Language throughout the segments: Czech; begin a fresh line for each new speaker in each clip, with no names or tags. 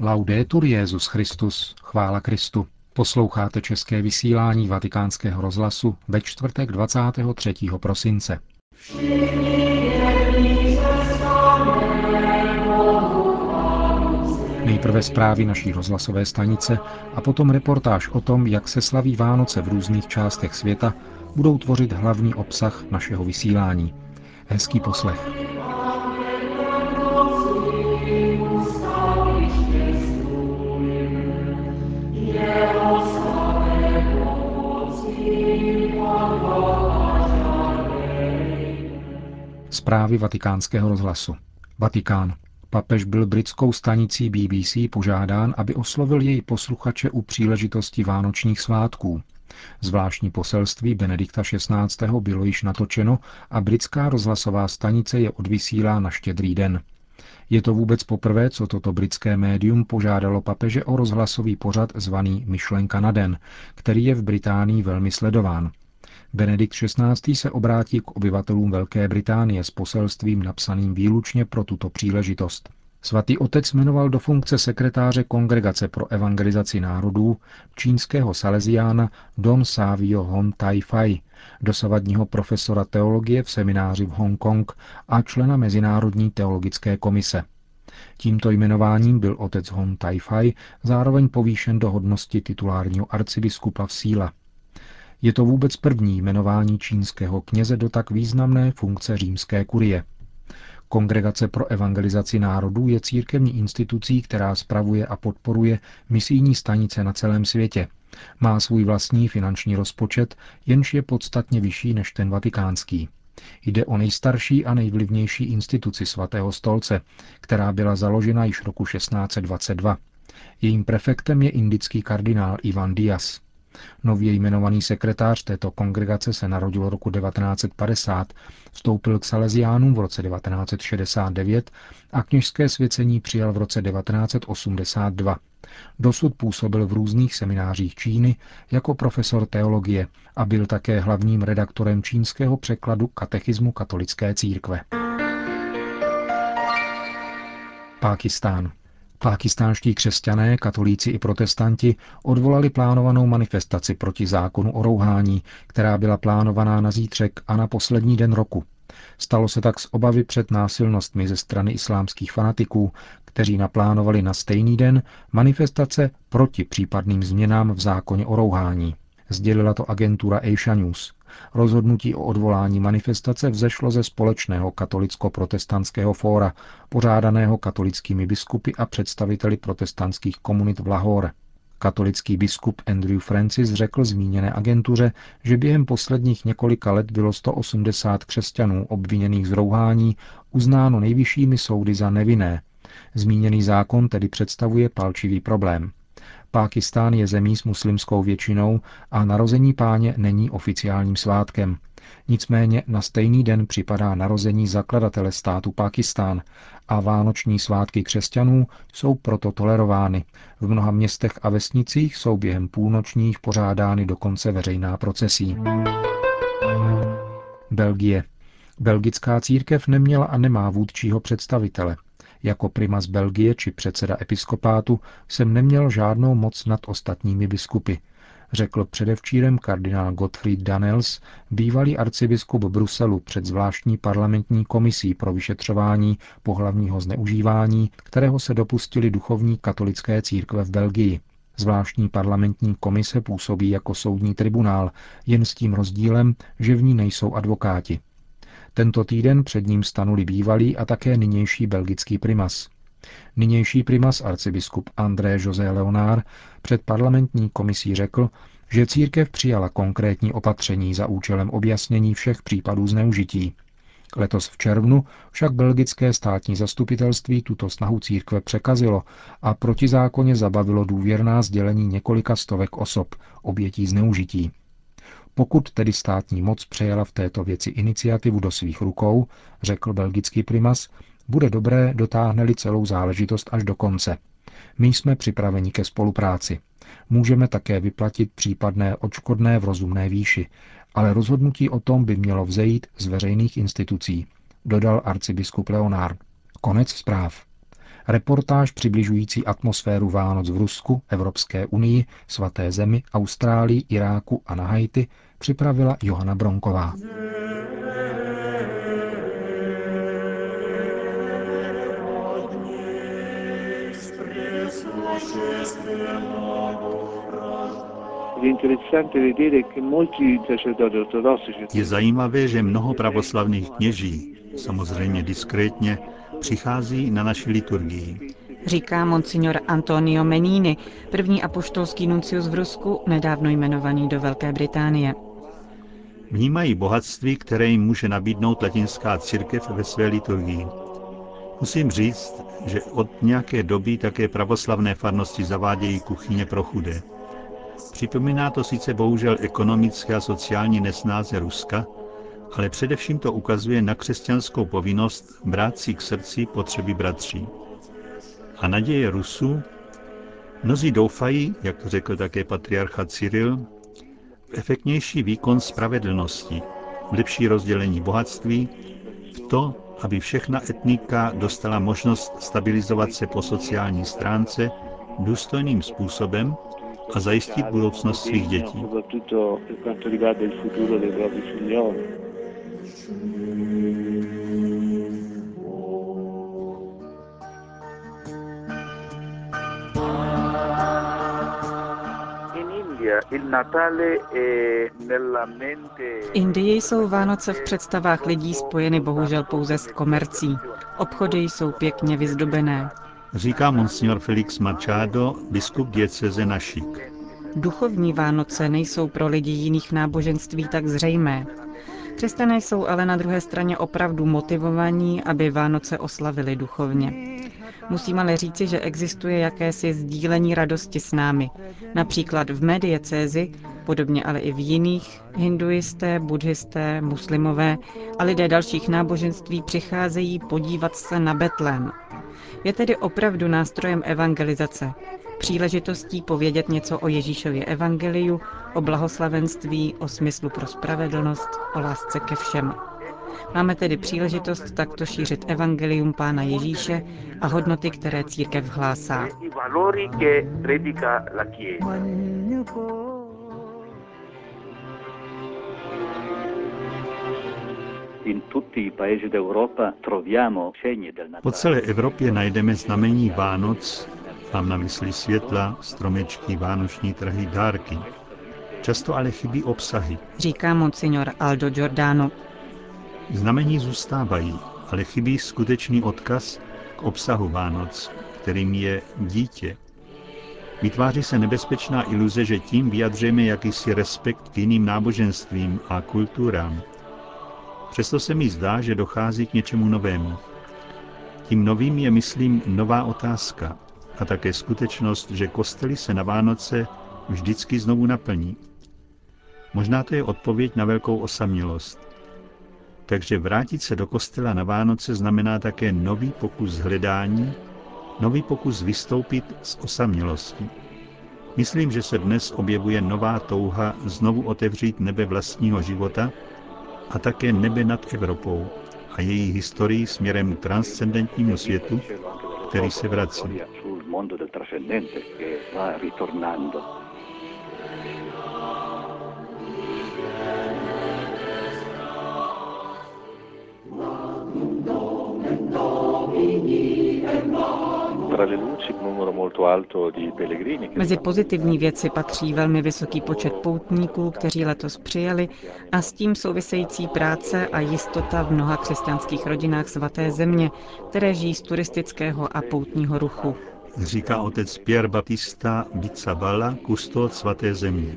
Laudetur Jezus Christus, chvála Kristu. Posloucháte české vysílání Vatikánského rozhlasu ve čtvrtek 23. prosince. Nejprve zprávy naší rozhlasové stanice a potom reportáž o tom, jak se slaví Vánoce v různých částech světa, budou tvořit hlavní obsah našeho vysílání. Hezký poslech. Zprávy vatikánského rozhlasu. Vatikán. Papež byl britskou stanicí BBC požádán, aby oslovil její posluchače u příležitosti vánočních svátků. Zvláštní poselství Benedikta XVI. bylo již natočeno a britská rozhlasová stanice je odvysílá na štědrý den. Je to vůbec poprvé, co toto britské médium požádalo papeže o rozhlasový pořad zvaný Myšlenka na den, který je v Británii velmi sledován. Benedikt XVI. se obrátí k obyvatelům Velké Británie s poselstvím napsaným výlučně pro tuto příležitost. Svatý otec jmenoval do funkce sekretáře Kongregace pro evangelizaci národů čínského saleziána Don Savio Hon Tai Fai, dosavadního profesora teologie v semináři v Hongkong a člena Mezinárodní teologické komise. Tímto jmenováním byl otec Hon Tai Fai zároveň povýšen do hodnosti titulárního arcibiskupa v síle. Je to vůbec první jmenování čínského kněze do tak významné funkce římské kurie. Kongregace pro evangelizaci národů je církevní institucí, která spravuje a podporuje misijní stanice na celém světě. Má svůj vlastní finanční rozpočet, jenž je podstatně vyšší než ten vatikánský. Jde o nejstarší a nejvlivnější instituci svatého stolce, která byla založena již roku 1622. Jejím prefektem je indický kardinál Ivan Dias. Nově jmenovaný sekretář této kongregace se narodil roku 1950, vstoupil k Salesiánům v roce 1969 a kněžské svěcení přijal v roce 1982. Dosud působil v různých seminářích Číny jako profesor teologie a byl také hlavním redaktorem čínského překladu katechismu katolické církve. Pákistán. Pákistánští křesťané, katolíci i protestanti odvolali plánovanou manifestaci proti zákonu o rouhání, která byla plánovaná na zítřek a na poslední den roku. Stalo se tak z obavy před násilnostmi ze strany islámských fanatiků, kteří naplánovali na stejný den manifestace proti případným změnám v zákoně o rouhání. Sdělila to agentura Asia News. Rozhodnutí o odvolání manifestace vzešlo ze společného katolicko-protestantského fóra, pořádaného katolickými biskupy a představiteli protestantských komunit v Lahore. Katolický biskup Andrew Francis řekl zmíněné agentuře, že během posledních několika let bylo 180 křesťanů obviněných z rouhání uznáno nejvyššími soudy za nevinné. Zmíněný zákon tedy představuje palčivý problém. Pákistán je zemí s muslimskou většinou a narození páně není oficiálním svátkem. Nicméně na stejný den připadá narození zakladatele státu Pákistán a vánoční svátky křesťanů jsou proto tolerovány. V mnoha městech a vesnicích jsou během půlnočních pořádány dokonce veřejná procesí. Belgie. Belgická církev neměla a nemá vůdčího představitele. Jako primas Belgie či předseda episkopátu jsem neměl žádnou moc nad ostatními biskupy, řekl předevčírem kardinál Gottfried Danels, bývalý arcibiskup Bruselu před zvláštní parlamentní komisí pro vyšetřování pohlavního zneužívání, kterého se dopustili duchovní katolické církve v Belgii. Zvláštní parlamentní komise působí jako soudní tribunál, jen s tím rozdílem, že v ní nejsou advokáti. Tento týden před ním stanuli bývalý a také nynější belgický primas. Nynější primas arcibiskup André José Leonard před parlamentní komisí řekl, že církev přijala konkrétní opatření za účelem objasnění všech případů zneužití. Letos v červnu však belgické státní zastupitelství tuto snahu církve překazilo a protizákonně zabavilo důvěrná sdělení několika stovek osob, obětí zneužití. Pokud tedy státní moc přejela v této věci iniciativu do svých rukou, řekl belgický primas, bude dobré dotáhne celou záležitost až do konce. My jsme připraveni ke spolupráci. Můžeme také vyplatit případné odškodné v rozumné výši, ale rozhodnutí o tom by mělo vzejít z veřejných institucí, dodal arcibiskup Leonard. Konec zpráv. Reportáž přibližující atmosféru Vánoc v Rusku, Evropské unii, svaté zemi, Austrálii, Iráku a na Haiti připravila Johana Bronková.
Je zajímavé, že mnoho pravoslavných kněží, samozřejmě diskrétně, přichází na naši liturgii.
Říká monsignor Antonio Menini, první apoštolský nuncius v Rusku, nedávno jmenovaný do Velké Británie.
Vnímají bohatství, které jim může nabídnout latinská církev ve své liturgii. Musím říct, že od nějaké doby také pravoslavné farnosti zavádějí kuchyně pro chudé. Připomíná to sice bohužel ekonomické a sociální nesnáze Ruska, ale především to ukazuje na křesťanskou povinnost brát si k srdci potřeby bratří. A naděje Rusů? Mnozí doufají, jak řekl také patriarcha Cyril, v efektnější výkon spravedlnosti, v lepší rozdělení bohatství, v to, aby všechna etnika dostala možnost stabilizovat se po sociální stránce důstojným způsobem a zajistit budoucnost svých dětí.
Indii jsou Vánoce v představách lidí spojeny bohužel pouze s komercí. Obchody jsou pěkně vyzdobené.
Říká monsignor Felix Machado, biskup dieceze Našik.
Duchovní Vánoce nejsou pro lidi jiných náboženství tak zřejmé. Křesťané jsou ale na druhé straně opravdu motivovaní, aby Vánoce oslavili duchovně. Musím ale říci, že existuje jakési sdílení radosti s námi. Například v mé diecézi, podobně ale i v jiných, hinduisté, buddhisté, muslimové a lidé dalších náboženství přicházejí podívat se na Betlém. Je tedy opravdu nástrojem evangelizace, příležitostí povědět něco o Ježíšově evangeliu, o blahoslavenství, o smyslu pro spravedlnost, o lásce ke všem. Máme tedy příležitost takto šířit evangelium Pána Ježíše a hodnoty, které církev hlásá.
Po celé Evropě najdeme znamení Vánoc, mám na mysli světla, stromečky, vánoční trhy, dárky. Často ale chybí obsahy.
Říká monsignor Aldo Giordano.
Znamení zůstávají, ale chybí skutečný odkaz k obsahu Vánoc, kterým je dítě. Vytváří se nebezpečná iluze, že tím vyjadřujeme jakýsi respekt k jiným náboženstvím a kulturám. Přesto se mi zdá, že dochází k něčemu novému. Tím novým je, myslím, nová otázka a také skutečnost, že kostely se na Vánoce vždycky znovu naplní. Možná to je odpověď na velkou osamělost. Takže vrátit se do kostela na Vánoce znamená také nový pokus hledání, nový pokus vystoupit z osamělosti. Myslím, že se dnes objevuje nová touha znovu otevřít nebe vlastního života a také nebe nad Evropou a její historii směrem k transcendentnímu světu, který se vrací.
Mezi pozitivní věci patří velmi vysoký počet poutníků, kteří letos přijeli a s tím související práce a jistota v mnoha křesťanských rodinách svaté země, které žijí z turistického a poutního ruchu.
Říká otec Pierre Baptista Bicabala, kustod svaté země.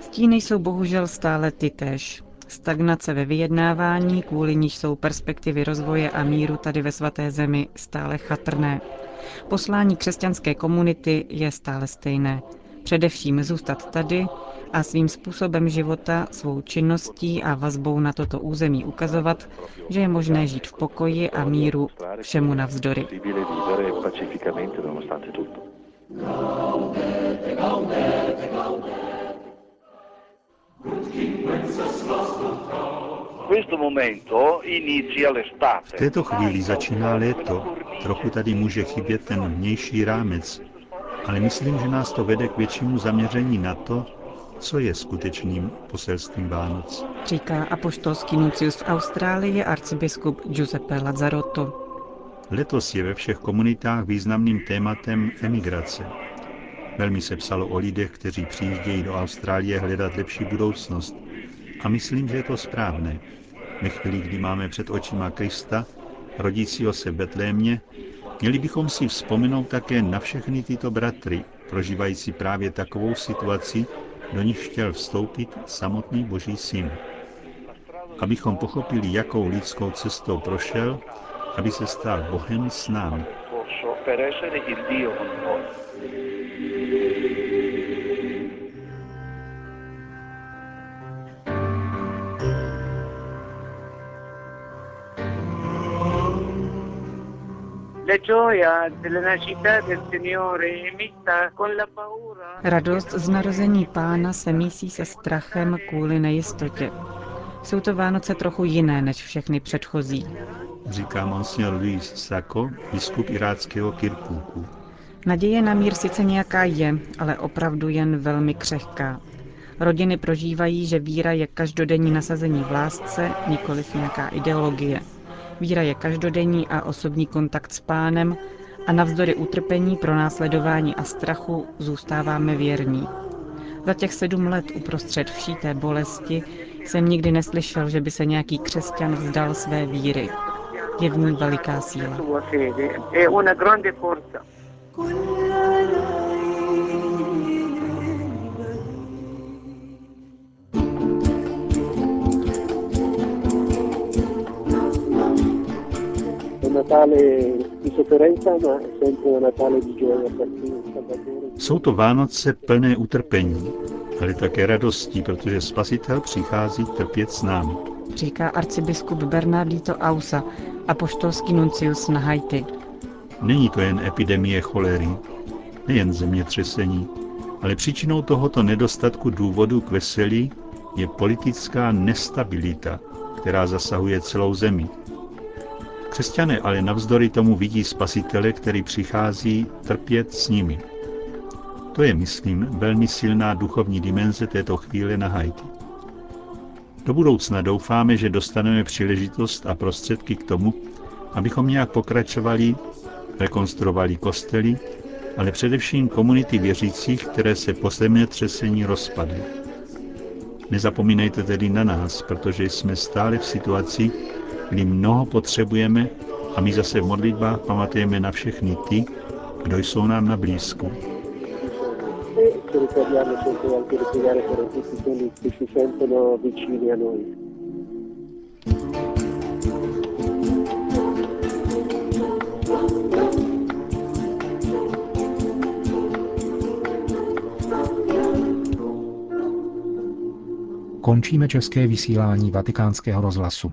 Stíny jsou bohužel stále ty též. Stagnace ve vyjednávání, kvůli níž jsou perspektivy rozvoje a míru tady ve svaté zemi stále chatrné. Poslání křesťanské komunity je stále stejné. Především zůstat tady a svým způsobem života, svou činností a vazbou na toto území ukazovat, že je možné žít v pokoji a míru všemu navzdory. Gaudete, gaudete, gaudete.
V této chvíli začíná léto. Trochu tady může chybět ten vnější rámec, ale myslím, že nás to vede k většímu zaměření na to, co je skutečným poselstvím Vánoc.
Říká apoštolský nuncius v Austrálii arcibiskup Giuseppe Lazzarotto.
Letos je ve všech komunitách významným tématem emigrace. Velmi se psalo o lidech, kteří přijíždějí do Austrálie hledat lepší budoucnost. A myslím, že je to správné. Ve chvíli, kdy máme před očima Krista, rodícího se v Betlémě, měli bychom si vzpomenout také na všechny tyto bratry, prožívající právě takovou situaci, do nich chtěl vstoupit samotný Boží syn. Abychom pochopili, jakou lidskou cestou prošel, aby se stal Bohem s námi.
Radost z narození pána se mísí se strachem kvůli nejistotě. Jsou to Vánoce trochu jiné než všechny předchozí.
Říká monsignor Luis Sako, biskup iráckého Kirkúku.
Naděje na mír sice nějaká je, ale opravdu jen velmi křehká. Rodiny prožívají, že víra je každodenní nasazení v lásce, nikoliv nějaká ideologie. Víra je každodenní a osobní kontakt s pánem a navzdory utrpení, pronásledování a strachu zůstáváme věrní. Za těch sedm let uprostřed vší té bolesti jsem nikdy neslyšel, že by se nějaký křesťan vzdal své víry. Je v ní veliká síla.
Jsou to Vánoce plné utrpení, ale také radostí, protože Spasitel přichází trpět s námi.
Říká arcibiskup Bernardito Ausa, apoštolský nuncius na Haiti.
Není to jen epidemie cholery, nejen zemětřesení, ale příčinou tohoto nedostatku důvodu k veselí je politická nestabilita, která zasahuje celou zemi. Křesťané ale navzdory tomu vidí spasitele, který přichází trpět s nimi. To je, myslím, velmi silná duchovní dimenze této chvíle na Haiti. Do budoucna doufáme, že dostaneme příležitost a prostředky k tomu, abychom nějak pokračovali, rekonstruovali kostely, ale především komunity věřících, které se po zemětřesení rozpadly. Nezapomínejte tedy na nás, protože jsme stále v situaci, kdy mnoho potřebujeme a my zase v modlitbách pamatujeme na všechny ty, kdo jsou nám na blízku.
Končíme české vysílání vatikánského rozhlasu.